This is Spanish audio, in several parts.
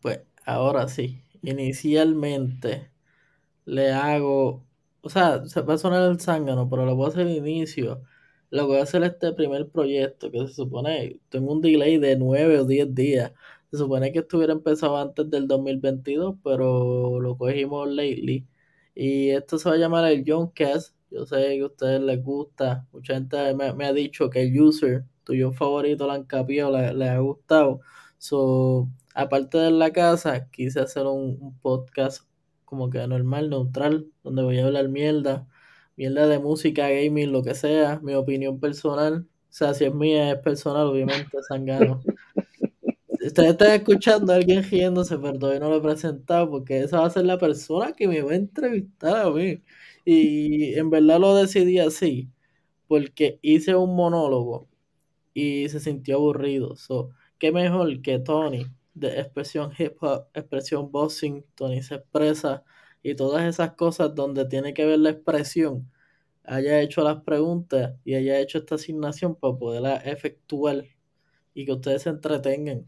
Pues ahora sí, inicialmente le hago, o sea, se va a sonar el zángano, pero le voy a hacer el inicio. Lo voy a hacer este primer proyecto que se supone, tengo un delay de 9 o 10 días. Se supone que estuviera empezado antes del 2022, pero lo cogimos lately. Y esto se va a llamar el Cast. Yo sé que a ustedes les gusta. Mucha gente me, ha dicho que el user, tuyo favorito, la han capiado, le, ha gustado. So, aparte de la casa, quise hacer un, podcast como que normal, neutral, donde voy a hablar mierda, mierda de música, gaming, lo que sea, mi opinión personal. O sea, si es mía, es personal, obviamente, sangano. Ustedes están escuchando a alguien riéndose, pero todavía no lo he presentado porque esa va a ser la persona que me va a entrevistar a mí. Y en verdad lo decidí así, porque hice un monólogo y se sintió aburrido. So, qué mejor que Tony, de expresión hip hop, expresión boxing, Tony se expresa y todas esas cosas donde tiene que ver la expresión, haya hecho las preguntas y haya hecho esta asignación para poderla efectuar y que ustedes se entretengan.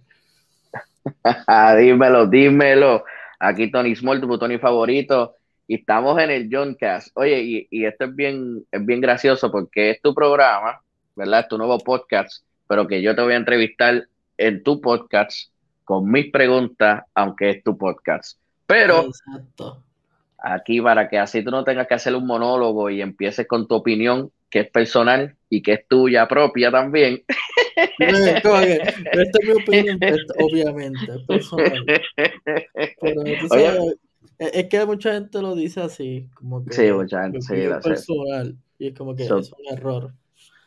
dímelo, dímelo. Aquí Tony Small, tu Tony favorito. Y estamos en el Johncast. Oye, y, y, esto es bien, es bien gracioso porque es tu programa, ¿verdad? Es tu nuevo podcast, pero que yo te voy a entrevistar en tu podcast con mis preguntas, aunque es tu podcast. Pero aquí para que así tú no tengas que hacer un monólogo y empieces con tu opinión, que es personal y que es tuya propia también. esta es mi opinión, obviamente, personal. Pero es que mucha gente lo dice así, como que sí, mucha gente, sí, personal, y es como que es un error.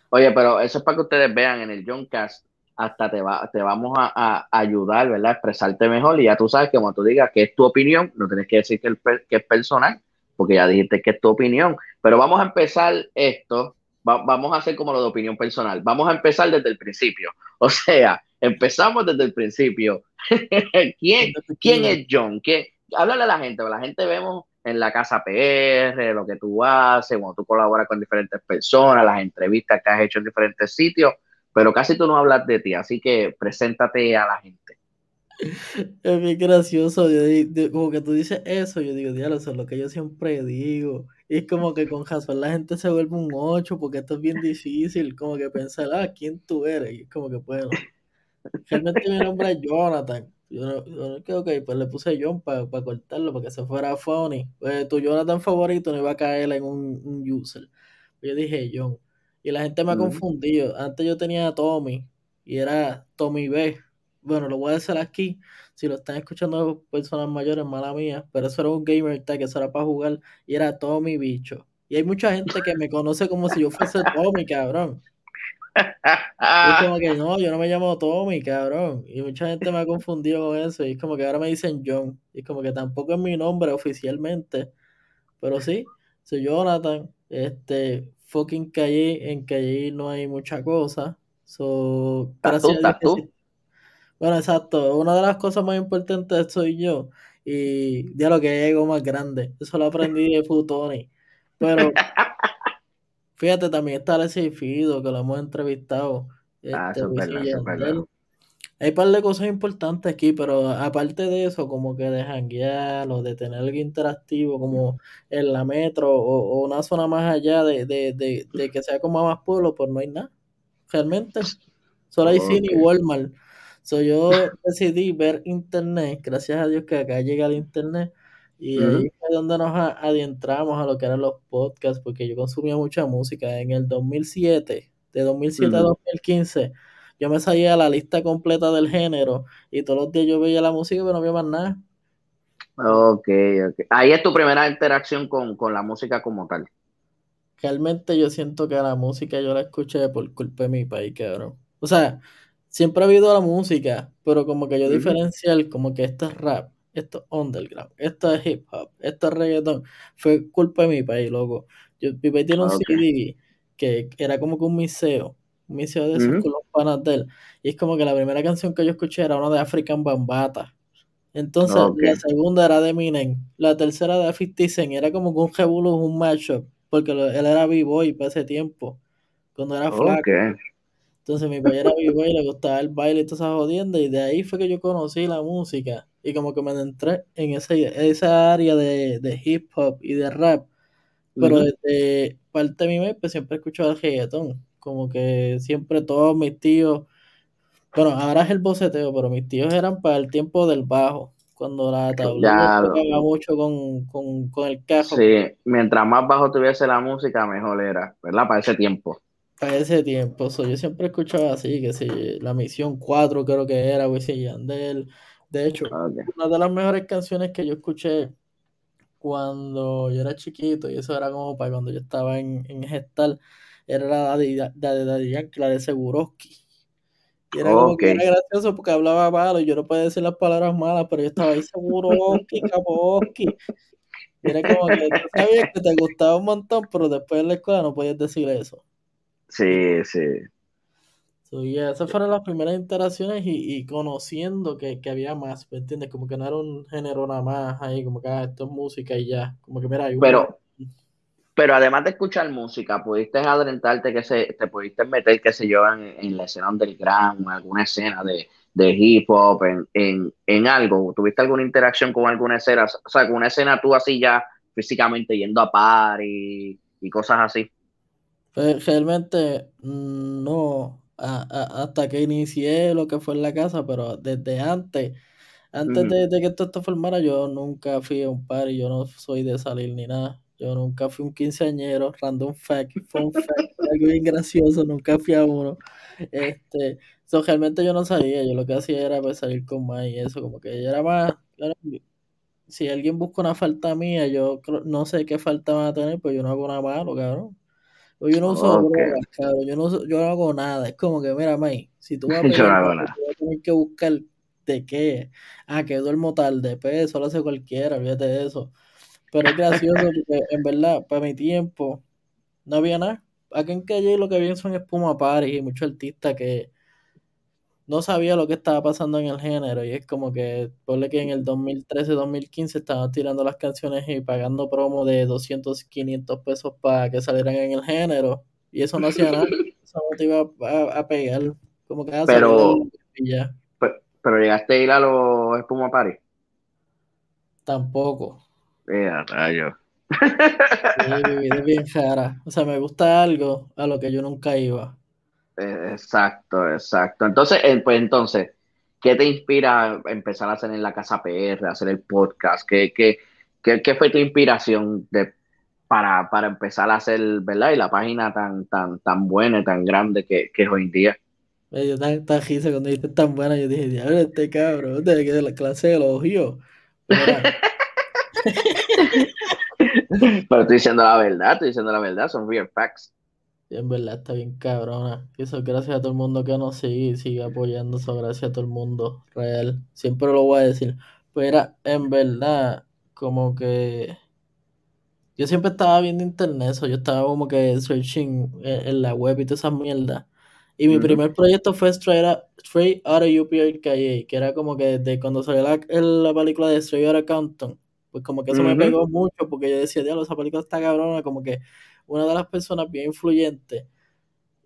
Oye, pero eso es para que ustedes vean en el Johncast, hasta te, va, te vamos a, ayudar, ¿verdad? A expresarte mejor y ya tú sabes que cuando tú digas que es tu opinión, no tienes que decir que, que es personal, porque ya dijiste que es tu opinión. Pero vamos a empezar esto, vamos a hacer como lo de opinión personal. Vamos a empezar desde el principio. O sea, empezamos desde el principio. ¿Quién, ¿Quién es John? ¿Quién? Háblale a la gente, la gente vemos en la casa PR, lo que tú haces, cuando tú colaboras con diferentes personas, las entrevistas que has hecho en diferentes sitios, pero casi tú no hablas de ti, así que preséntate a la gente. Es bien gracioso, como que tú dices eso, yo digo, diablo, eso es lo que yo siempre digo. Y es como que con Jasper la gente se vuelve un 8 porque esto es bien difícil, como que pensar, ah, ¿quién tú eres? Y es como que, bueno, realmente mi nombre es Jonathan. Yo, yo ok, pues le puse John para cortarlo, para que se fuera funny. Pues tu Jonathan favorito no iba a caer en un, user. Yo dije John. Y la gente me ha confundido. Antes yo tenía a Tommy y era Tommy B bueno, lo voy a decir aquí, si lo están escuchando personas mayores, mala mía, pero eso era un gamer tag, eso era para jugar y era Tommy Bicho. Y hay mucha gente que me conoce como si yo fuese Tommy, cabrón. Y es como que no, yo no me llamo Tommy, cabrón. Y mucha gente me ha confundido con eso. Y es como que ahora me dicen John. Y es como que tampoco es mi nombre oficialmente. Pero sí, soy Jonathan. Este, fucking Calle. En Calle no hay mucha cosa. So, gracias bueno, exacto. Una de las cosas más importantes soy yo. Y ya lo que algo más grande. Eso lo aprendí de Futoni. Pero fíjate, también está ese Fido, que lo hemos entrevistado. Ah, este, hay un par de cosas importantes aquí, pero aparte de eso, como que de janguear o de tener algo interactivo, como en la metro o, una zona más allá de, que sea como más pueblo, pues no hay nada. Realmente. Solo hay cine y Walmart. So, yo decidí ver internet, gracias a Dios que acá llega el internet, y ahí fue donde nos adentramos a lo que eran los podcasts, porque yo consumía mucha música. En el 2007, de 2007 a 2015, yo me salía a la lista completa del género, y todos los días yo veía la música, pero no había más nada. Ok, ok. Ahí es tu primera interacción con, con la música como tal. Realmente yo siento que la música yo la escuché por culpa de mi país, cabrón. O sea, siempre ha habido la música, pero como que yo diferencial, como que esto es rap, esto es underground, esto es hip hop, esto es reggaeton, fue culpa de mi país, loco. Yo, mi país tiene un ah, CD que era como que un miseo, un miseo de esos con los panas de él, y es como que la primera canción que yo escuché era una de African Bambata. Entonces, la segunda era de Eminem, la tercera de 50 Cent, era como que un revolú, un matchup, porque él era b-boy para ese tiempo, cuando era flaco. Entonces mi papá era vivo y le gustaba el baile y todas esas jodiendas y de ahí fue que yo conocí la música. y como que me entré en ese, esa área de, de hip hop y de rap. Pero desde parte de mi mente pues siempre he escuchado el reggaetón. Como que siempre todos mis tíos, bueno, ahora es el boceteo, pero mis tíos eran para el tiempo del bajo. Cuando la tablilla Ya, pegaba mucho con, con, con el cajo. sí, mientras más bajo tuviese la música, mejor era, ¿verdad? Para ese tiempo. Para ese tiempo, so, yo siempre escuchaba así, que si la misión 4 creo que era, Wisin Yandel. De hecho, una de las mejores canciones que yo escuché cuando yo era chiquito, y eso era como para cuando yo estaba en, en gestal, era la de Daddy- Yankee, la de Seguroski. Y era como que era gracioso porque hablaba malo y yo no podía decir las palabras malas, pero yo estaba ahí Seguroski, Kaposki. Y era como que tú sabías que te gustaba un montón, pero después en la escuela no podías decir eso. Sí, sí. So, yeah, esas fueron las primeras interacciones y, y conociendo que, que había más, ¿me entiendes? Como que no era un género nada más ahí, como que ah, esto es música y ya. Como que mira, hay un Pero, pero además de escuchar música, pudiste adentrarte que se, te pudiste meter, qué sé yo, en, en la escena underground, en alguna escena de, de hip hop, en, en, en algo. ¿Tuviste alguna interacción con alguna escena? O sea, con una escena tú así ya físicamente yendo a party y cosas así. Pues, realmente mm, no, a- a- hasta que inicié lo que fue en la casa, pero desde antes, antes de, de que esto se formara, yo nunca fui a un party, yo no soy de salir ni nada. Yo nunca fui un quinceañero, random fact, fun fact, algo bien gracioso, nunca fui a uno. Este, so, realmente yo no salía, yo lo que hacía era pues, salir con más y eso, como que yo era más, claro, si alguien busca una falta mía, yo no sé qué falta van a tener, pues yo no hago nada malo, cabrón. O yo no uso Ok. drogas, cabrón, yo no, uso- yo no hago nada, es como que, mira, May, si tú vas a Yo pegar no hago algo, nada. tú vas a tener que buscar de qué, ah, que duermo tarde, pues eso lo hace cualquiera, olvídate de eso. Pero es gracioso porque en verdad, para mi tiempo, no había nada. Aquí en Calle lo que había son espuma paris y muchos artistas que no sabía lo que estaba pasando en el género. Y es como que, ponle que en el 2013, 2015 estaban tirando las canciones y pagando promo de 200, 500 pesos para que salieran en el género. Y eso no hacía nada. Eso no te iba a, a pegar. Como que a salir Pero, y ya. pe- pero llegaste a ir a los Espuma Party. Tampoco. Mira, rayo. Sí, mi vida es bien rara. O sea, me gusta algo a lo que yo nunca iba. Eh, Exacto, exacto. Entonces, eh, pues entonces, ¿qué te inspira a empezar a hacer en la Casa PR, hacer el podcast? ¿Qué, qué, qué, qué fue tu inspiración de, para, para empezar a hacer, ¿verdad? Y la página tan, tan, tan buena y tan grande que, que es hoy en día. Dio tan, tan cuando dijiste tan buena. Yo dije, diablo, este cabrón, de, de la clase de elogio. Mira, Pero estoy diciendo la verdad, estoy diciendo la verdad, son real facts. en verdad está bien cabrona. Eso gracias a todo el mundo que nos sigue y sigue apoyando. Eso gracias a todo el mundo real. Siempre lo voy a decir. Pero era, en verdad, como que yo siempre estaba viendo internet. Eso, yo estaba como que searching en, en la web y todas esas mierdas. Y mi primer proyecto fue Straight, Out- Straight Outta UPI que era como que desde cuando salió la, la película de Straight Outta Compton, pues como que eso me pegó mucho porque yo decía, diablo, esa película está cabrona, como que una de las personas bien influyentes,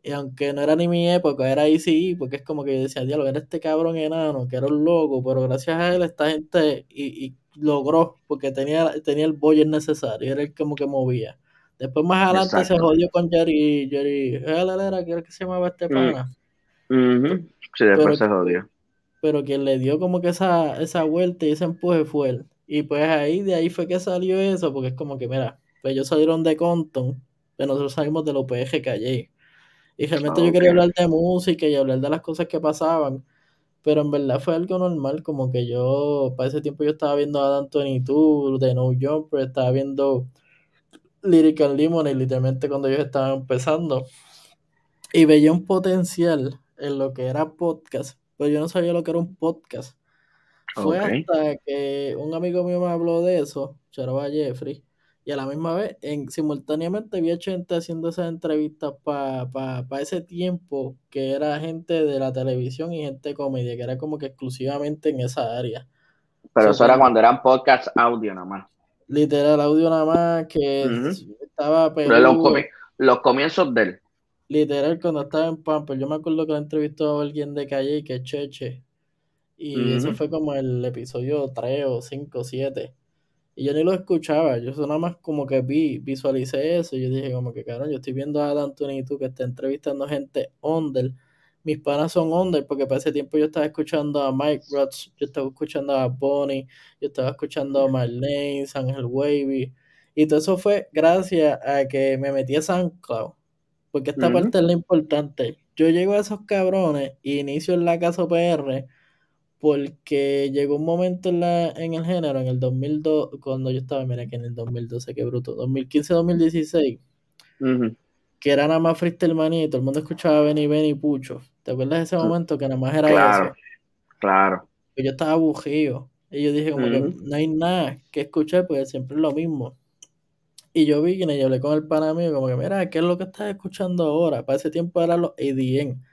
y aunque no era ni mi época, era ICI, porque es como que yo decía, diablo, era este cabrón enano, que era un loco, pero gracias a él esta gente y, y logró, porque tenía, tenía el budget necesario, era el como que movía. Después más adelante se jodió con Jerry, Jerry, era, que se llamaba este Mm. pana. Ujú. Sí, Pero, después se jodió. pero quien le dio como que esa, esa vuelta y ese empuje fue él. Y pues ahí, de ahí fue que salió eso, porque es como que, mira, pues ellos salieron de Compton, pero nosotros salimos de los PG Calle. Y realmente yo quería hablar de música y hablar de las cosas que pasaban, pero en verdad fue algo normal, como que yo, para ese tiempo yo estaba viendo a Anthony Tour, de No Jumper, estaba viendo Lyrical Limon y literalmente cuando ellos estaban empezando. Y veía un potencial en lo que era podcast, pero yo no sabía lo que era un podcast. Fue Ok. hasta que un amigo mío me habló de eso, Charaba Jeffrey, y a la misma vez, en, simultáneamente vi gente haciendo esas entrevistas para pa, pa ese tiempo, que era gente de la televisión y gente de comedia, que era como que exclusivamente en esa área. Pero So eso era que cuando eran podcasts audio nada más. literal audio nada más, que estaba Pero los, peludo. comi- los comienzos de él. Literal, cuando estaba en Pamper, yo me acuerdo que la entrevistó a alguien de calle que es Cheche. Y eso fue como el episodio 3 o 5 o 7. Y yo ni lo escuchaba, yo nada más como que vi, visualicé eso y yo dije como que cabrón, yo estoy viendo a Anthony y tú que está entrevistando gente under. Mis panas son under porque para ese tiempo yo estaba escuchando a Mike Rutz, yo estaba escuchando a Bonnie, yo estaba escuchando a Marlene, Ángel Wavy. Y todo eso fue gracias a que me metí a SoundCloud. Porque esta parte es la importante. Yo llego a esos cabrones y inicio en la casa PR porque llegó un momento en, la, en el género, en el 2002, cuando yo estaba, mira que en el 2012, qué bruto, 2015-2016, que era nada más freestyle manía y todo el mundo escuchaba Benny Benny Pucho. ¿Te acuerdas de ese momento que nada más era claro, eso? Claro, Yo estaba bujido. Y yo dije como que no hay nada que escuchar porque siempre es lo mismo. Y yo vi que y hablé con el pana mío como que mira, ¿qué es lo que estás escuchando ahora? Para ese tiempo eran los ADN,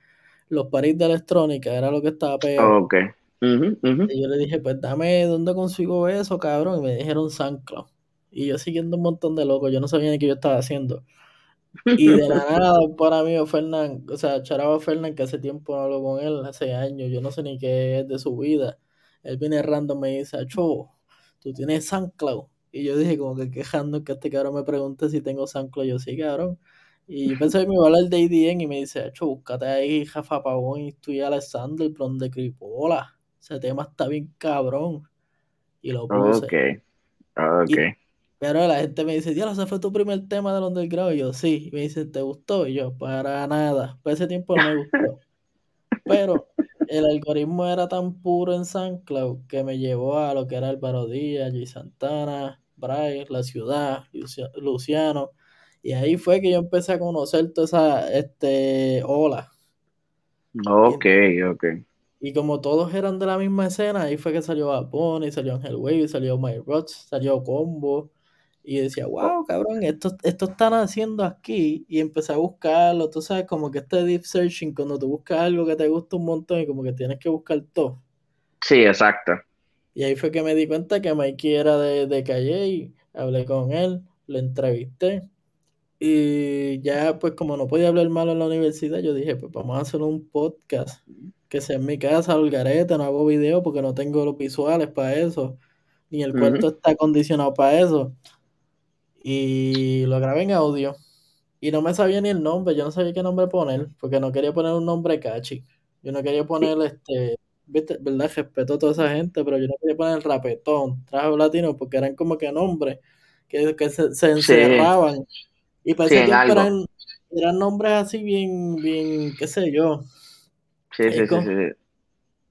los paris de electrónica, era lo que estaba pegado. Ok. Y yo le dije, pues dame dónde consigo eso, cabrón. Y me dijeron SoundCloud. Y yo siguiendo un montón de locos, yo no sabía ni qué yo estaba haciendo. Y de la nada, para mí, Fernán, o sea, Charaba Fernán, que hace tiempo no hablo con él, hace años, yo no sé ni qué es de su vida. Él viene random me dice, Acho, tú tienes SoundCloud. Y yo dije, como que quejando que este cabrón me pregunte si tengo SoundCloud. Yo sí, cabrón. Y yo pensé que me iba a hablar de ADN y me dice, Acho, búscate ahí, Jafa Pavón y tú y Alexander, Plan de Cripola ese tema está bien cabrón. Y lo puse. Ok, ok. pero la gente me dice, dios ese fue tu primer tema del underground. Y yo, sí. Y me dice, ¿te gustó? Y yo, para nada. Por ese tiempo no me gustó. pero el algoritmo era tan puro en SoundCloud que me llevó a lo que era Álvaro Díaz, G. Santana, Bryce, La Ciudad, Luciano. Y ahí fue que yo empecé a conocer toda esa este, ola. Ok, ok. Y como todos eran de la misma escena, ahí fue que salió Bad Bunny, salió Angel Wave, salió My Rods, salió Combo. Y decía, wow, cabrón, esto, esto están haciendo aquí. Y empecé a buscarlo, tú sabes, como que este deep searching, cuando tú buscas algo que te gusta un montón y como que tienes que buscar todo. Sí, exacto. Y ahí fue que me di cuenta que Mikey era de, de Calle, hablé con él, le entrevisté. Y ya, pues como no podía hablar malo en la universidad, yo dije, pues vamos a hacer un podcast que sea en mi casa, al garete, no hago video porque no tengo los visuales para eso, ni el cuarto está acondicionado para eso. Y lo grabé en audio. Y no me sabía ni el nombre, yo no sabía qué nombre poner, porque no quería poner un nombre catchy. Yo no quería poner este, ¿viste? ¿verdad? Respeto a toda esa gente, pero yo no quería poner el rapetón, trajo latino, porque eran como que nombres que, que se, encerraban. Y para ese tiempo eran, eran nombres así bien, bien, qué sé yo, Sí, sí, sí,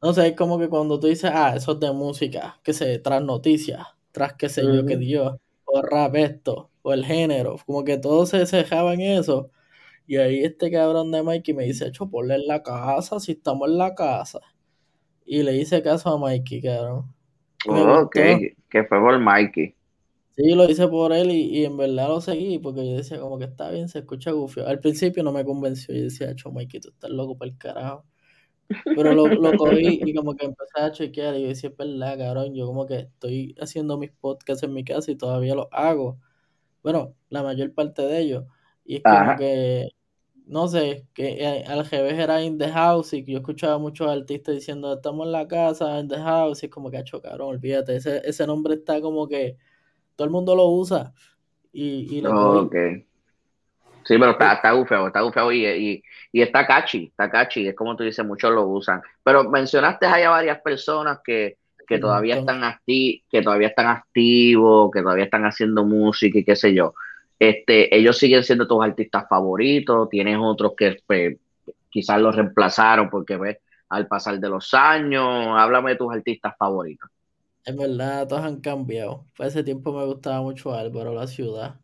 No sé, es como que cuando tú dices, ah, eso es de música, que se tras noticias, tras qué sé yo, que Dios, o rap esto, o el género, como que todos se cejaban en eso. Y ahí este cabrón de Mikey me dice, hecho, ponle en la casa, si estamos en la casa. Y le hice caso a Mikey, cabrón. ok, que fue por Mikey. Sí, lo hice por él y, en verdad lo seguí porque yo decía como que está bien, se escucha gufio. Al principio no me convenció, yo decía, hecho, Mikey, tú estás loco para el carajo. Pero lo, lo cogí y como que empecé a chequear y yo decía, es verdad, cabrón, yo como que estoy haciendo mis podcasts en mi casa y todavía los hago. Bueno, la mayor parte de ellos. Y es como que, no sé, que eh, al revés era in the house y yo escuchaba a muchos artistas diciendo, estamos en la casa, in the house, y es como que, hecho, cabrón, olvídate, ese, ese nombre está como que todo el mundo lo usa. Y, y lo Sí, pero está, está bufeo, está bufeo y, y, y, está catchy, está catchy, es como tú dices, muchos lo usan. Pero mencionaste ahí a varias personas que, que todavía están acti que todavía están activos, que todavía están haciendo música y qué sé yo. Este, ellos siguen siendo tus artistas favoritos, tienes otros que pues, quizás los reemplazaron porque ves al pasar de los años, háblame de tus artistas favoritos. Es verdad, todos han cambiado. Por ese tiempo me gustaba mucho Álvaro, la ciudad.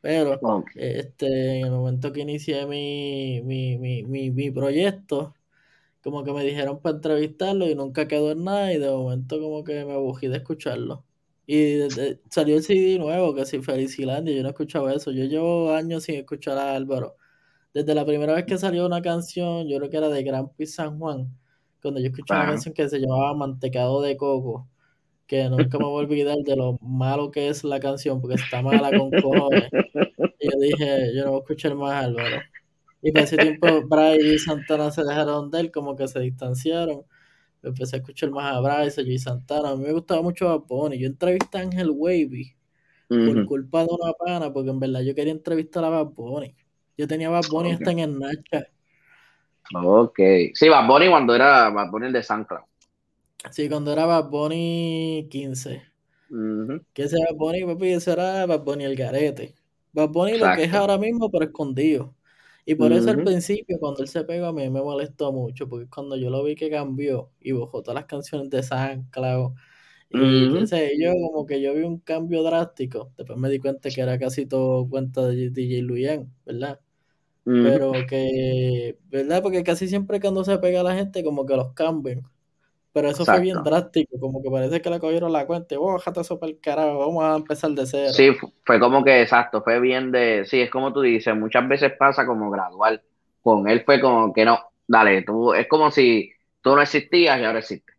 Pero este, en el momento que inicié mi, mi, mi, mi, mi proyecto, como que me dijeron para entrevistarlo y nunca quedó en nada y de momento como que me abugí de escucharlo. Y salió el CD nuevo, que si Felicilandia, yo no escuchaba eso. Yo llevo años sin escuchar a Álvaro. Desde la primera vez que salió una canción, yo creo que era de Gran San Juan, cuando yo escuché una canción que se llamaba Mantecado de Coco que nunca me voy a olvidar de lo malo que es la canción, porque está mala con cojones. Y yo dije, yo no voy a escuchar más Y por ese tiempo, Brian y Santana se dejaron de él, como que se distanciaron. empecé a escuchar más a Bryce, a Jay Santana. A mí me gustaba mucho Bad Bunny. Yo entrevisté a Ángel Wavy por culpa de una pana, porque en verdad yo quería entrevistar a Bad Bunny. Yo tenía Bad Bunny hasta en el Nacha. Ok. Sí, Bad Bunny cuando era Bad Bunny de SoundCloud. Sí, cuando era Bad Bunny 15. Que ese Bad Bunny, papi, ese era Bad Bunny el garete. Bad Bunny lo que es ahora mismo, pero escondido. Y por eso al principio, cuando él se pegó a mí, me molestó mucho, porque cuando yo lo vi que cambió y bajó todas las canciones de SoundCloud, y yo como que yo vi un cambio drástico. Después me di cuenta que era casi todo cuenta de DJ Luyan, ¿verdad? Pero que, ¿verdad? Porque casi siempre cuando se pega a la gente, como que los cambian. Pero eso fue bien drástico, como que parece que le cogieron la cuenta y, oh, déjate eso para el carajo, vamos a empezar de cero. Sí, fue como que, exacto, fue bien de, sí, es como tú dices, muchas veces pasa como gradual. Con él fue como que no, dale, tú, es como si tú no existías y ahora existes.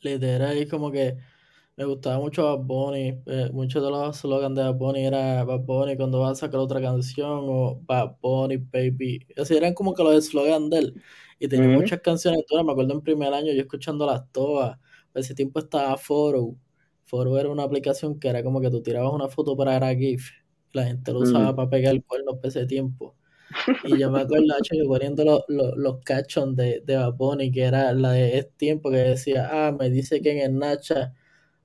Literal, es como que me gustaba mucho Bad Bunny. Eh, muchos de los slogans de Bad Bunny era Bad Bunny cuando va a sacar otra canción o Bad Bunny, baby. Así eran como que los slogans de él. Y tenía muchas canciones todas. Me acuerdo en primer año yo escuchándolas todas. ese tiempo estaba Foro. Foro era una aplicación que era como que tú tirabas una foto para era GIF. La gente lo usaba para pegar el cuerno por ese tiempo. Y yo me acuerdo, yo poniendo los, los, los de, de Bad Bunny, que era la de es tiempo que decía, ah, me dice que en el Nacha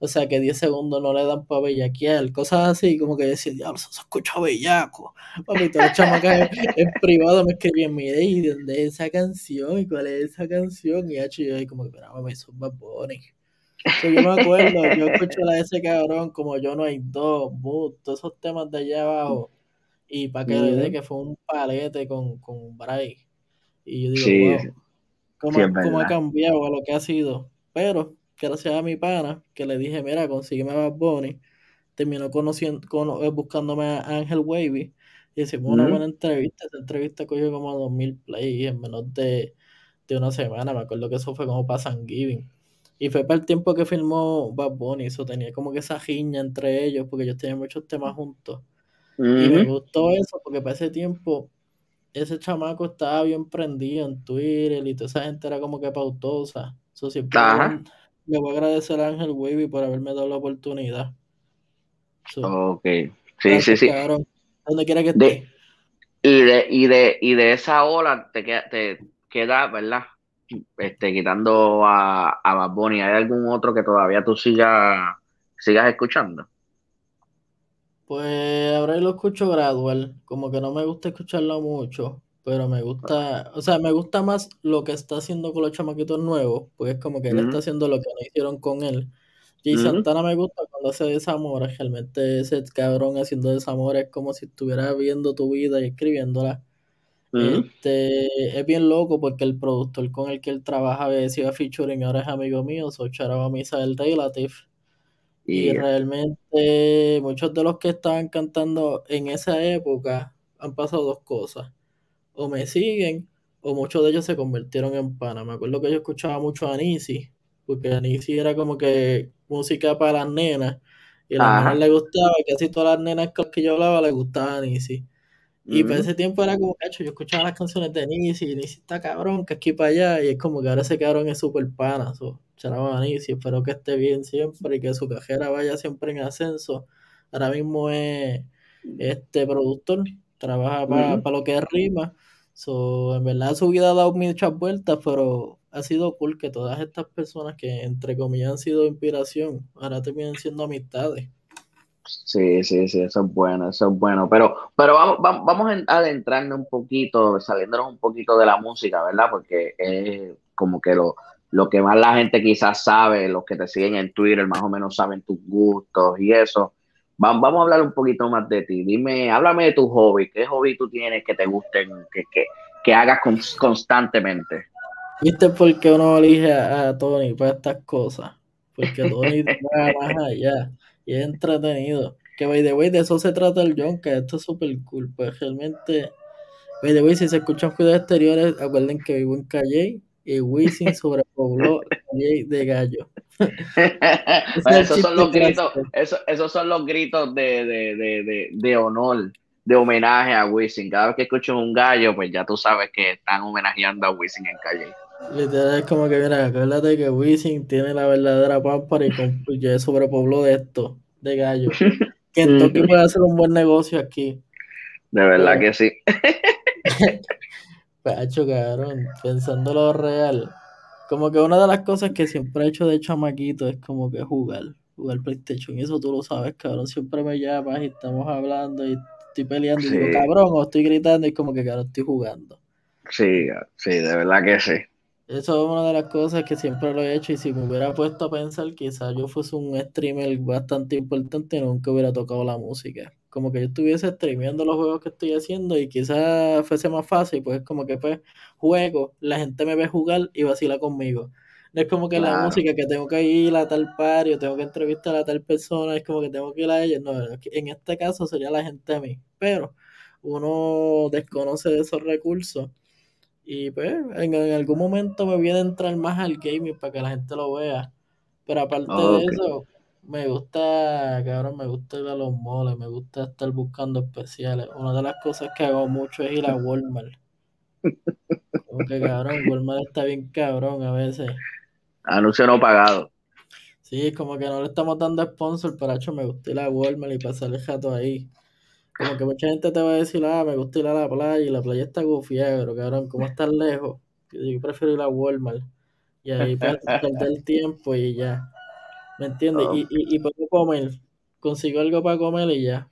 o sea, que 10 segundos no le dan para bellaquear, cosas así, como que decir, diablo, se escucha bellaco. Papi, todos los chamacas en, privado me escribían, mire, ¿y dónde es esa canción? ¿Y cuál es esa canción? Y yo, y como que, pero me son Bad Bunny. yo me acuerdo, yo escucho la de ese cabrón, como yo no hay dos, boot, todos esos temas de allá abajo. Y para que le dé que fue un palete con, con Bray. Y yo digo, wow, ¿cómo, cómo ha cambiado a lo que ha sido? Pero gracias a mi pana, que le dije, mira, consígueme a Bad Bunny, terminó conociendo, con, eh, buscándome a Ángel Wavy, y hicimos una buena entrevista, esa entrevista cogió como 2000 plays en menos de, una semana, me acuerdo que eso fue como para Giving. Y fue para el tiempo que filmó Bad Bunny, eso tenía como que esa giña entre ellos, porque ellos tenían muchos temas juntos. Y me gustó eso, porque para ese tiempo ese chamaco estaba bien prendido en Twitter y toda esa gente era como que pautosa. Eso siempre le voy a agradecer a Ángel Wavy por haberme dado la oportunidad. ok, sí, sí, sí. donde quiera que esté. Y de, y de, y de esa ola te queda, te queda, ¿verdad? Este, quitando a, a Bad Bunny, ¿hay algún otro que todavía tú sigas, sigas escuchando? Pues ahora lo escucho gradual, como que no me gusta escucharlo mucho, pero me gusta, o sea, me gusta más lo que está haciendo con los chamaquitos nuevos, porque es como que él está haciendo lo que no hicieron con él. Y Santana me gusta cuando hace desamores, realmente ese cabrón haciendo desamores es como si estuviera viendo tu vida y escribiéndola. Este, es bien loco porque el productor con el que él trabaja había sido featuring, ahora es amigo mío, soy a Misa del Relative. Y realmente muchos de los que estaban cantando en esa época han pasado dos cosas o me siguen, o muchos de ellos se convirtieron en pana. Me acuerdo que yo escuchaba mucho a Anisi, porque Anisi era como que música para las nenas, y a las nenas le gustaba, y casi todas las nenas con las que yo hablaba le gustaba Anisi. Y para ese tiempo era como, hecho, yo escuchaba las canciones de Nisi, y Nisi está cabrón, que aquí para allá, y es como que ahora ese cabrón es súper pana, so, a Nisi, espero que esté bien siempre y que su cajera vaya siempre en ascenso. Ahora mismo es este productor, trabaja para lo que es rima. So, en verdad su vida ha dado muchas vueltas, pero ha sido cool que todas estas personas que entre comillas han sido inspiración, ahora terminan siendo amistades. Sí, sí, sí, eso es bueno, eso es bueno. Pero, pero vamos, vamos, a adentrarnos un poquito, saliéndonos un poquito de la música, ¿verdad? Porque es como que lo, lo que más la gente quizás sabe, los que te siguen en Twitter más o menos saben tus gustos y eso. Vamos a hablar un poquito más de ti. Dime, háblame de tu hobby. ¿Qué hobby tú tienes que te gusten, que, que, que hagas constantemente? ¿Viste por qué uno elige a, Tony para estas cosas? Porque Tony va más allá y es entretenido. Que, by the way, de eso se trata el John, que esto es súper cool. Pues realmente, by the way, si se escuchan cuidados exteriores, acuerden que vivo en Calle y Wisin sobrepobló Calle de Gallo. esos son los gritos, esos, son los gritos de, de, de, de, honor, de homenaje a Wisin. Cada vez que escucho un gallo, pues ya tú sabes que están homenajeando a Wisin en calle. Literal es como que, mira, acuérdate que Wisin tiene la verdadera pámpara y, con, y ya sobrepobló de esto, de gallo. Kentucky puede hacer un buen negocio aquí. De verdad que sí. Pacho, cabrón, pensándolo real. Como que una de las cosas que siempre he hecho de chamaquito es como que jugar, jugar PlayStation. Y eso tú lo sabes, cabrón. Siempre me llamas y estamos hablando y estoy peleando y Sí. digo, cabrón, o estoy gritando y como que, cabrón, estoy jugando. Sí, sí, de verdad que sí. Eso es una de las cosas que siempre lo he hecho y si me hubiera puesto a pensar, quizás yo fuese un streamer bastante importante y nunca hubiera tocado la música. Como que yo estuviese streameando los juegos que estoy haciendo y quizás fuese más fácil, pues como que pues juego, la gente me ve jugar y vacila conmigo. No es como que la música que tengo que ir a tal par, yo tengo que entrevistar a tal persona, es como que tengo que ir a ellos. No, en este caso sería la gente a mí. Pero uno desconoce de esos recursos y pues en, en algún momento me voy a entrar más al gaming para que la gente lo vea. Pero aparte de eso, me gusta, cabrón, me gusta ir a los moles, me gusta estar buscando especiales. Una de las cosas que hago mucho es ir a Walmart. Como que cabrón, Walmart está bien cabrón a veces. Anuncio no pagado. Sí, es como que no le estamos dando sponsor, pero hecho me gusta ir a Walmart y pasar el jato ahí. Como que mucha gente te va a decir, ah, me gusta ir a la playa y la playa está gufiada, pero cabrón, ¿cómo estás lejos? Yo prefiero ir a Walmart y ahí per- perder tiempo y ya. ¿Me entiendes? Oh. Y, y, y puedo comer. Consigo algo para comer y ya.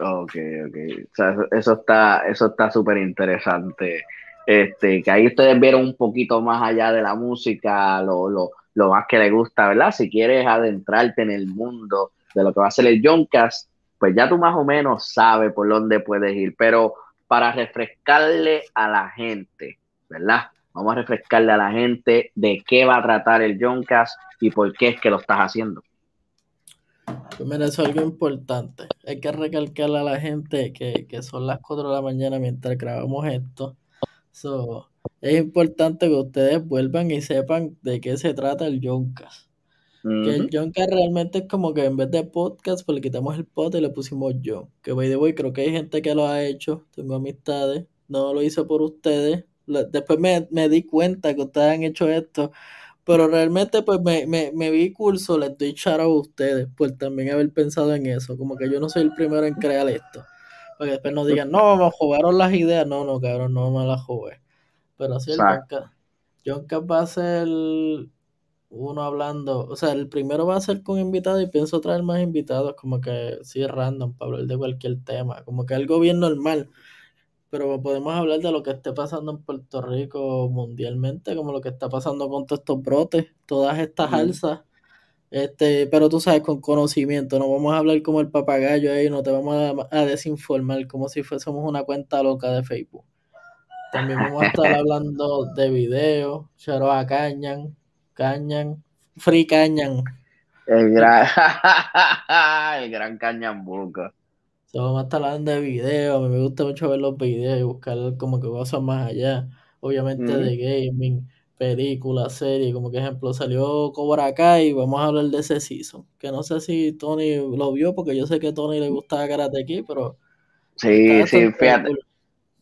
Ok, ok. O sea, eso, eso está, eso está súper interesante. Este, que ahí ustedes vieron un poquito más allá de la música, lo, lo, lo más que les gusta, ¿verdad? Si quieres adentrarte en el mundo de lo que va a ser el Joncast, pues ya tú más o menos sabes por dónde puedes ir. Pero para refrescarle a la gente, ¿verdad? Vamos a refrescarle a la gente de qué va a tratar el Joncast y por qué es que lo estás haciendo. Pues mira, eso es algo importante. Hay que recalcarle a la gente que, que son las 4 de la mañana mientras grabamos esto. So, es importante que ustedes vuelvan y sepan de qué se trata el Joncast. Que el Ujú. Joncast realmente es como que en vez de podcast, pues le quitamos el pod y le pusimos John. Que by the way, creo que hay gente que lo ha hecho. Tengo amistades. No lo hice por ustedes. Después me, me di cuenta que ustedes han hecho esto. Pero realmente pues me, me, me vi curso, les doy out a ustedes por también haber pensado en eso. Como que yo no soy el primero en crear esto. Para que después no digan, no, me jugaron las ideas. No, no, cabrón, no me las jugué. Pero sí, el. Joncast va a ser uno hablando, o sea, el primero va a ser con invitados y pienso traer más invitados, como que sí, random, para hablar de cualquier tema, como que algo bien normal, pero podemos hablar de lo que esté pasando en Puerto Rico mundialmente, como lo que está pasando con todos estos brotes, todas estas alzas, este, pero tú sabes, con conocimiento, no vamos a hablar como el papagayo ahí, no te vamos a, a desinformar como si fuésemos una cuenta loca de Facebook. También vamos a estar hablando de videos, Charo a Cañan, Cañan, Free Cañan. El gran, el gran Cañambuco. So, estar hablando de videos, me gusta mucho ver los videos y buscar como que cosas más allá. Obviamente de gaming, películas, series, como que ejemplo salió Cobra Kai y vamos a hablar de ese season. Que no sé si Tony lo vio, porque yo sé que a Tony le gustaba Karate Kid, pero Sí, sí, fíjate.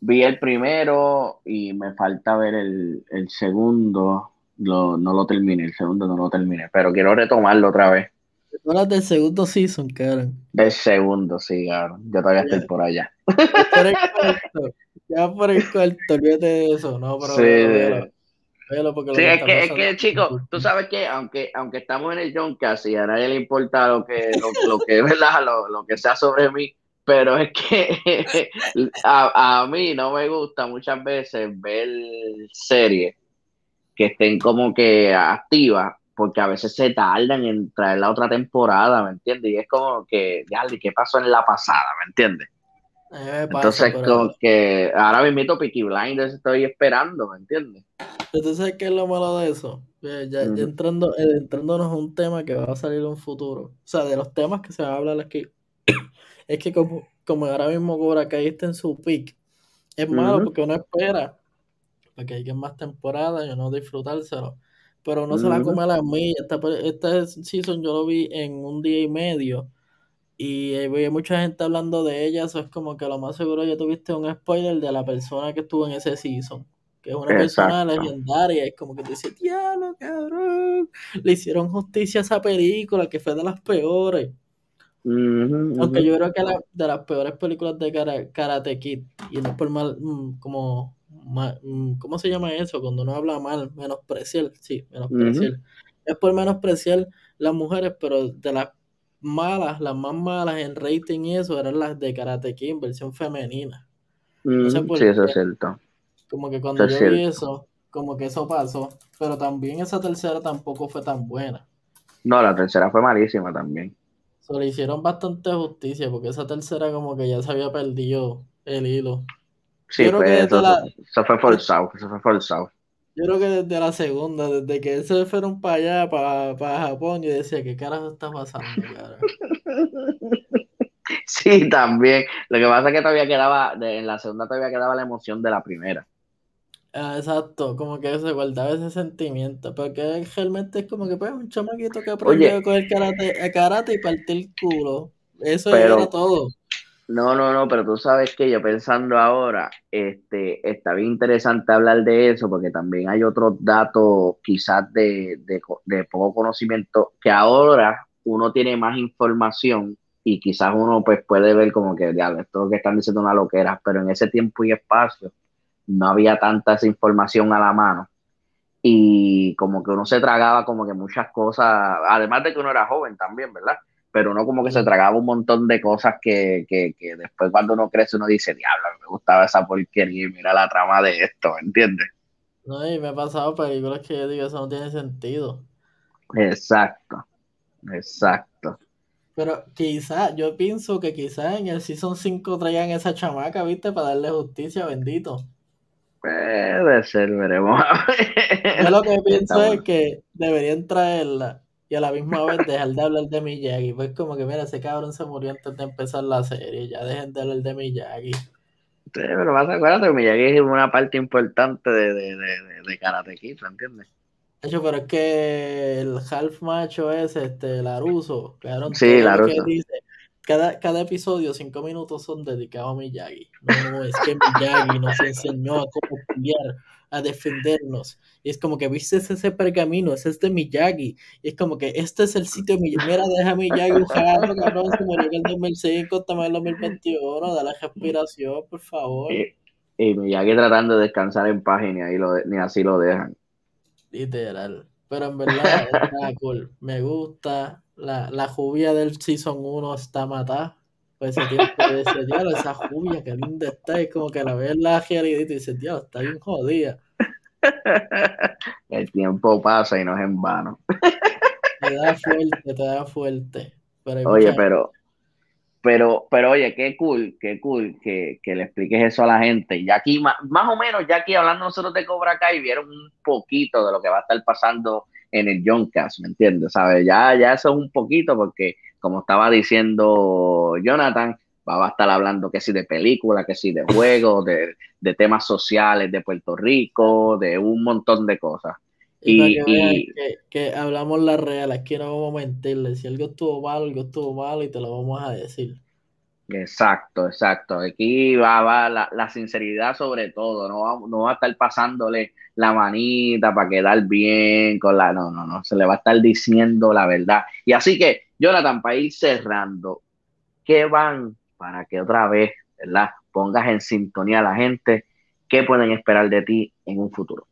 Vi el primero y me falta ver el, el segundo. Lo, no lo terminé, el segundo no lo terminé, pero quiero retomarlo otra vez. Tú hablas del segundo season, cabrón. El segundo, sí, cabrón. Yo todavía estoy por allá. por el cuarto. Ya por el cuarto, olvídate de eso. No, pero Sí, velo, velo. de- Velo porque lo sí, que es que, es que, chicos, tú sabes que aunque, aunque estamos en el Joncast y a nadie le importa lo que, lo, lo que, ¿verdad? Lo, lo que sea sobre mí, pero es que a, a mí no me gusta muchas veces ver series que estén como que activas, porque a veces se tardan en traer la otra temporada, ¿me entiendes? Y es como que, ya, ¿qué pasó en la pasada? ¿Me entiendes? Pasa, Entonces, como que ahora mismo Peaky Blinders estoy esperando, ¿me entiendes? ¿tú sabes qué es lo malo de eso? Eh, Ya, entrando, eh, entrándonos a un tema que va a salir en un futuro. O sea, de los temas que se van a hablar aquí. Es que como, como ahora mismo Cobra Kai está en su peak, es malo porque uno espera para que haya más temporadas y uno disfrutárselo. Pero uno se la come a las millas. Esta, esta season yo lo vi en un día y medio. Y eh, vi mucha gente hablando de ella. Eso es como que lo más seguro ya tuviste un spoiler de la persona que estuvo en ese season. que es una persona legendaria, es como que te dice, diablo, cabrón, le hicieron justicia a esa película, que fue de las peores. Aunque yo creo que la, de las peores películas de Karate Kid, y no es por mal, mm, como, ¿cómo se llama eso? Cuando uno habla mal, menospreciar, sí, menospreciar. Es por menospreciar las mujeres, pero de las malas, las más malas en rating y eso, eran las de Karate Kid versión femenina. sí, eso es cierto. Como que cuando yo vi eso, como que eso pasó, pero también esa tercera tampoco fue tan buena. No, la tercera fue malísima también. So, le hicieron bastante justicia porque esa tercera como que ya se había perdido el hilo. Sí, eso, fue forzado, eso fue forzado. Yo creo que desde la segunda, desde que se fueron para allá, para, para Japón, yo decía, ¿qué carajo está pasando, Sí, también. Lo que pasa es que todavía quedaba, en la segunda todavía quedaba la emoción de la primera. Ah, exacto, como que se guardaba ese sentimiento, porque realmente es como que pues un chamaquito que aprendió a coger karate, karate y partir el culo. Eso era todo. No, no, no, pero tú sabes que yo pensando ahora, este, está bien interesante hablar de eso, porque también hay otros datos quizás de, de, poco conocimiento, que ahora uno tiene más información y quizás uno pues puede ver como que, ya, esto que están diciendo una loquera, pero en ese tiempo y espacio no había tanta esa información a la mano y como que uno se tragaba como que muchas cosas, además de que uno era joven también, ¿verdad? Pero uno como que se tragaba un montón de cosas que, que, que después cuando uno crece uno dice, diablo, me gustaba esa porquería y mira la trama de esto, ¿me entiendes? No, y me ha pasado películas que yo digo, eso no tiene sentido. Exacto, exacto. Pero quizá, yo pienso que quizá en el Season 5 traigan esa chamaca, ¿viste? Para darle justicia, bendito. Puede ser, veremos. Yo lo que pienso es que deberían traerla y a la misma vez dejar de hablar de Miyagi. Pues como que, mira, ese cabrón se murió antes de empezar la serie, ya dejen de hablar de Miyagi. Sí, pero más acuérdate que Miyagi es una parte importante de, de, de, de Karate Kid, ¿entiendes? hecho, pero es que el half macho es este, Laruso, claro, sí, Laruso. Dice, cada, cada episodio, cinco minutos son dedicados a Miyagi. No, no, es que Miyagi nos enseñó a cómo pelear, a defendernos. Y es como que viste ese pergamino, ese es de Miyagi. Y es como que este es el sitio de Miyagi. Mira, deja Miyagi un cabrón, se murió en el 2005, también en el 2021, da la respiración, por favor. Y, y Miyagi tratando de descansar en paz y ni, ahí lo, ni así lo dejan. Literal. Pero en verdad está cool. Me gusta. La, la jubia del Season 1 está matada. Pues ese tiempo dice, diablo, esa jubia, qué linda está. Es como que la ves la realidad y dice, diablo, está bien jodida. El tiempo pasa y no es en vano. Te da fuerte, te da fuerte. Oye, pero pero, pero oye, qué cool, qué cool que, que, le expliques eso a la gente. Y aquí, más, más, o menos, ya aquí hablando nosotros de Cobra Kai, vieron un poquito de lo que va a estar pasando en el Cast, ¿me entiendes? ¿Sabes? Ya, ya eso es un poquito, porque como estaba diciendo Jonathan, va a estar hablando que sí de películas, que sí de juegos, de, de temas sociales de Puerto Rico, de un montón de cosas. Y, que, que, hablamos la real, aquí no vamos a mentirle. Si algo estuvo malo, algo estuvo malo y te lo vamos a decir. Exacto, exacto. Aquí va, va la, la, sinceridad sobre todo. No va, no va a estar pasándole la manita para quedar bien con la. No, no, no. Se le va a estar diciendo la verdad. Y así que, Jonathan, para ir cerrando, ¿qué van para que otra vez, ¿verdad? Pongas en sintonía a la gente. ¿Qué pueden esperar de ti en un futuro?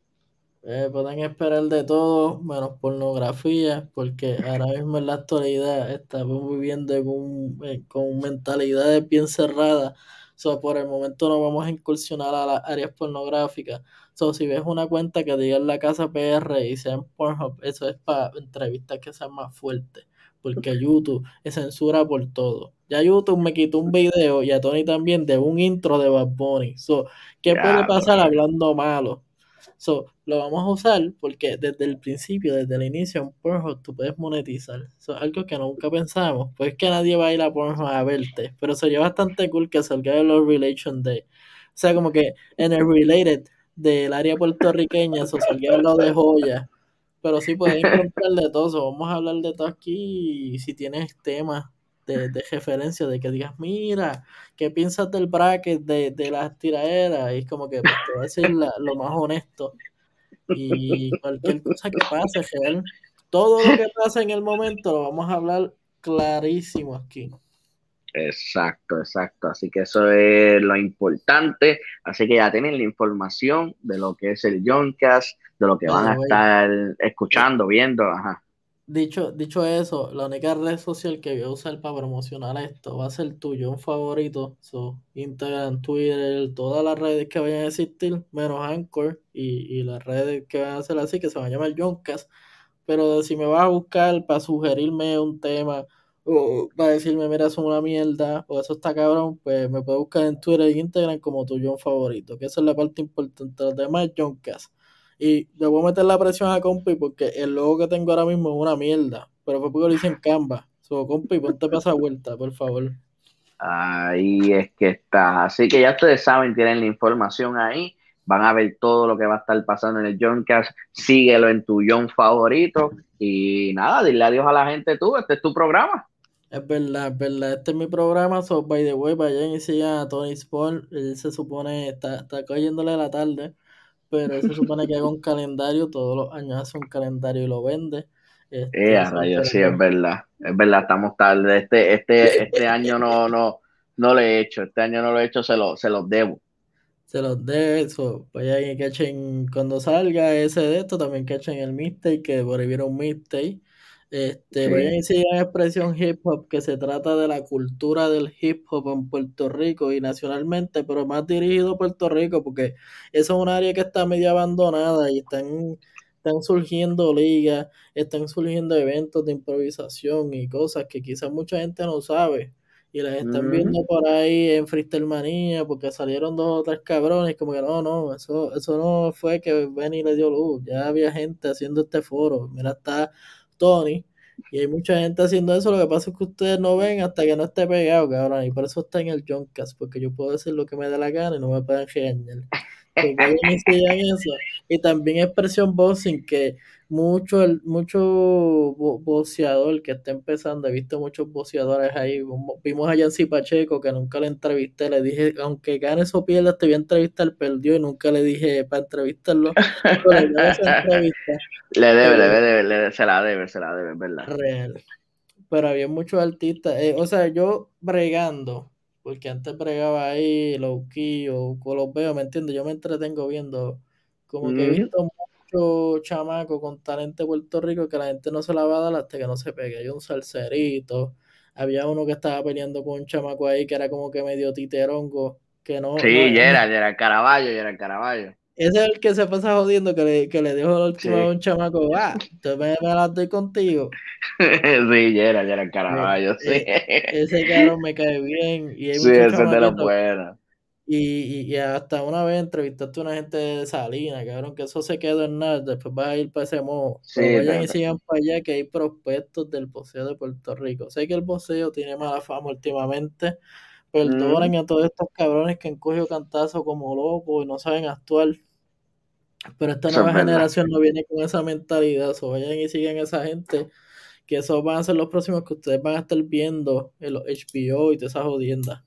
Eh, pueden esperar de todo menos pornografía, porque ahora mismo en la actualidad estamos viviendo con, eh, con mentalidades bien cerradas. So, por el momento no vamos a incursionar a las áreas pornográficas. So, si ves una cuenta que diga en la casa PR y sea en Pornhub, eso es para entrevistas que sean más fuertes. Porque YouTube es censura por todo. Ya YouTube me quitó un video y a Tony también de un intro de Bad Bunny. So, ¿Qué puede pasar hablando malo? So, lo vamos a usar porque desde el principio, desde el inicio en Pornhub tú puedes monetizar. Eso es algo que nunca pensamos. Pues que nadie va a ir a Pornhub a verte. Pero sería bastante cool que salga de los Relation Day. O sea, como que en el Related del área puertorriqueña, salga lo de joya. Pero sí puedes encontrar de todo. vamos a hablar de todo aquí. Y si tienes temas de, de, referencia, de que digas, mira, ¿qué piensas del bracket de, de las tiraderas? Y es como que pues, te voy a decir lo más honesto. Y cualquier cosa que pase, todo lo que pasa en el momento lo vamos a hablar clarísimo aquí. Exacto, exacto. Así que eso es lo importante. Así que ya tienen la información de lo que es el Yoncast, de lo que van a estar escuchando, viendo. Ajá. Dicho, dicho eso, la única red social que voy a usar para promocionar esto va a ser tuyo, un favorito. So, Instagram, Twitter, todas las redes que vayan a existir, menos Anchor y, y las redes que van a ser así, que se van a llamar Yoncast. Pero si me vas a buscar para sugerirme un tema o para decirme, mira, es una mierda, o eso está cabrón, pues me puedes buscar en Twitter e Instagram como tu John favorito, que esa es la parte importante. Los demás John Cass. Y le voy a meter la presión a compi porque el logo que tengo ahora mismo es una mierda, pero fue porque lo hice en Canva. So, compi, ponte para esa vuelta, por favor. Ahí es que está. Así que ya ustedes saben, tienen la información ahí. Van a ver todo lo que va a estar pasando en el Johncast. Síguelo en tu John favorito. Y nada, dile adiós a la gente tú. Este es tu programa. Es verdad, es verdad. Este es mi programa. So, by the way, vayan y sigan a Tony Sport. Él se supone, está, está cogiéndole la tarde, pero se supone que haga un calendario. Todos los años hace un calendario y lo vende. Este, eh, rayo, sí, es verdad. Es verdad, estamos tarde. Este, este, este año no, no, no lo he hecho. Este año no lo he hecho, se, lo, se los debo. Se los debo. Eso. Vayan y cachen cuando salga ese de esto. También cachen el mixtape, que por ahí viene un mixtape. Este, voy a decir en expresión hip hop que se trata de la cultura del hip hop en Puerto Rico y nacionalmente, pero más dirigido a Puerto Rico porque eso es un área que está medio abandonada y están, están surgiendo ligas, están surgiendo eventos de improvisación y cosas que quizás mucha gente no sabe y las están viendo por ahí en Freestyle Manía porque salieron dos o tres cabrones como que no, no, eso, eso no fue que Benny le dio luz, ya había gente haciendo este foro, mira, está Tony. Y hay mucha gente haciendo eso. Lo que pasa es que ustedes no ven hasta que no esté pegado, cabrón. Y por eso está en el Joncast, porque yo puedo decir lo que me dé la gana y no me pueden regañar. Y también expresión boxing, que mucho, mucho boxeador que está empezando, he visto muchos boxeadores ahí. Vimos a Yancy Pacheco, que nunca le entrevisté, le dije, aunque gane o pierda, te voy a entrevistar, perdió y nunca le dije para entrevistarlo. le debe, le debe, se la debe, se la debe, ¿verdad? Real. Pero había muchos artistas, eh, o sea, yo bregando porque antes bregaba ahí low key o los veo, ¿me entiendes? Yo me entretengo viendo, como que he visto mucho chamaco con talento de Puerto Rico que la gente no se la va a dar hasta que no se pegue. Hay un salserito, había uno que estaba peleando con un chamaco ahí que era como que medio titerongo, que no. Sí, ya era, ya era el Caraballo, ya era el Caraballo. Ese es el que se pasa jodiendo, que le, que le dijo la última a un chamaco, ah, te me, me la doy contigo. sí, ya era, ya era el Caraballo, sí. E, ese cabrón me cae bien. Y hay sí, ese es de los buenos. Y, y, hasta una vez entrevistaste a una gente de Salinas, cabrón, que eso se quedó en nada, después vas a ir para ese modo. Sí, vayan y sigan para allá que hay prospectos del boxeo de Puerto Rico. Sé que el boxeo tiene mala fama últimamente, perdonen a todos estos cabrones que han cogido cantazos como locos y no saben actuar. Pero esta nueva generación no viene con esa mentalidad. O vayan y sigan a esa gente. Que esos van a ser los próximos que ustedes van a estar viendo en los HBO y todas esas jodiendas.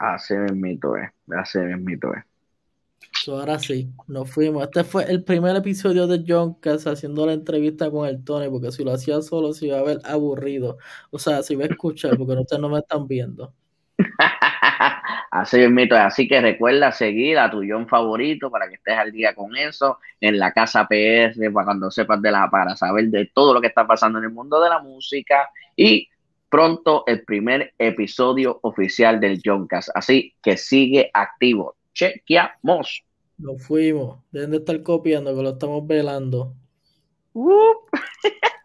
Así mismito es. Así mismito es. ahora sí, nos fuimos. Este fue el primer episodio de John Cass haciendo la entrevista con el Tony, porque si lo hacía solo se iba a ver aburrido. O sea, si iba a escuchar, porque ustedes no me están viendo. Así mito. Así que recuerda seguir a tu John favorito para que estés al día con eso en la casa PS para cuando sepas de la para saber de todo lo que está pasando en el mundo de la música y pronto el primer episodio oficial del Johncast. Así que sigue activo. Chequeamos. Nos fuimos. Deben de estar copiando que lo estamos velando.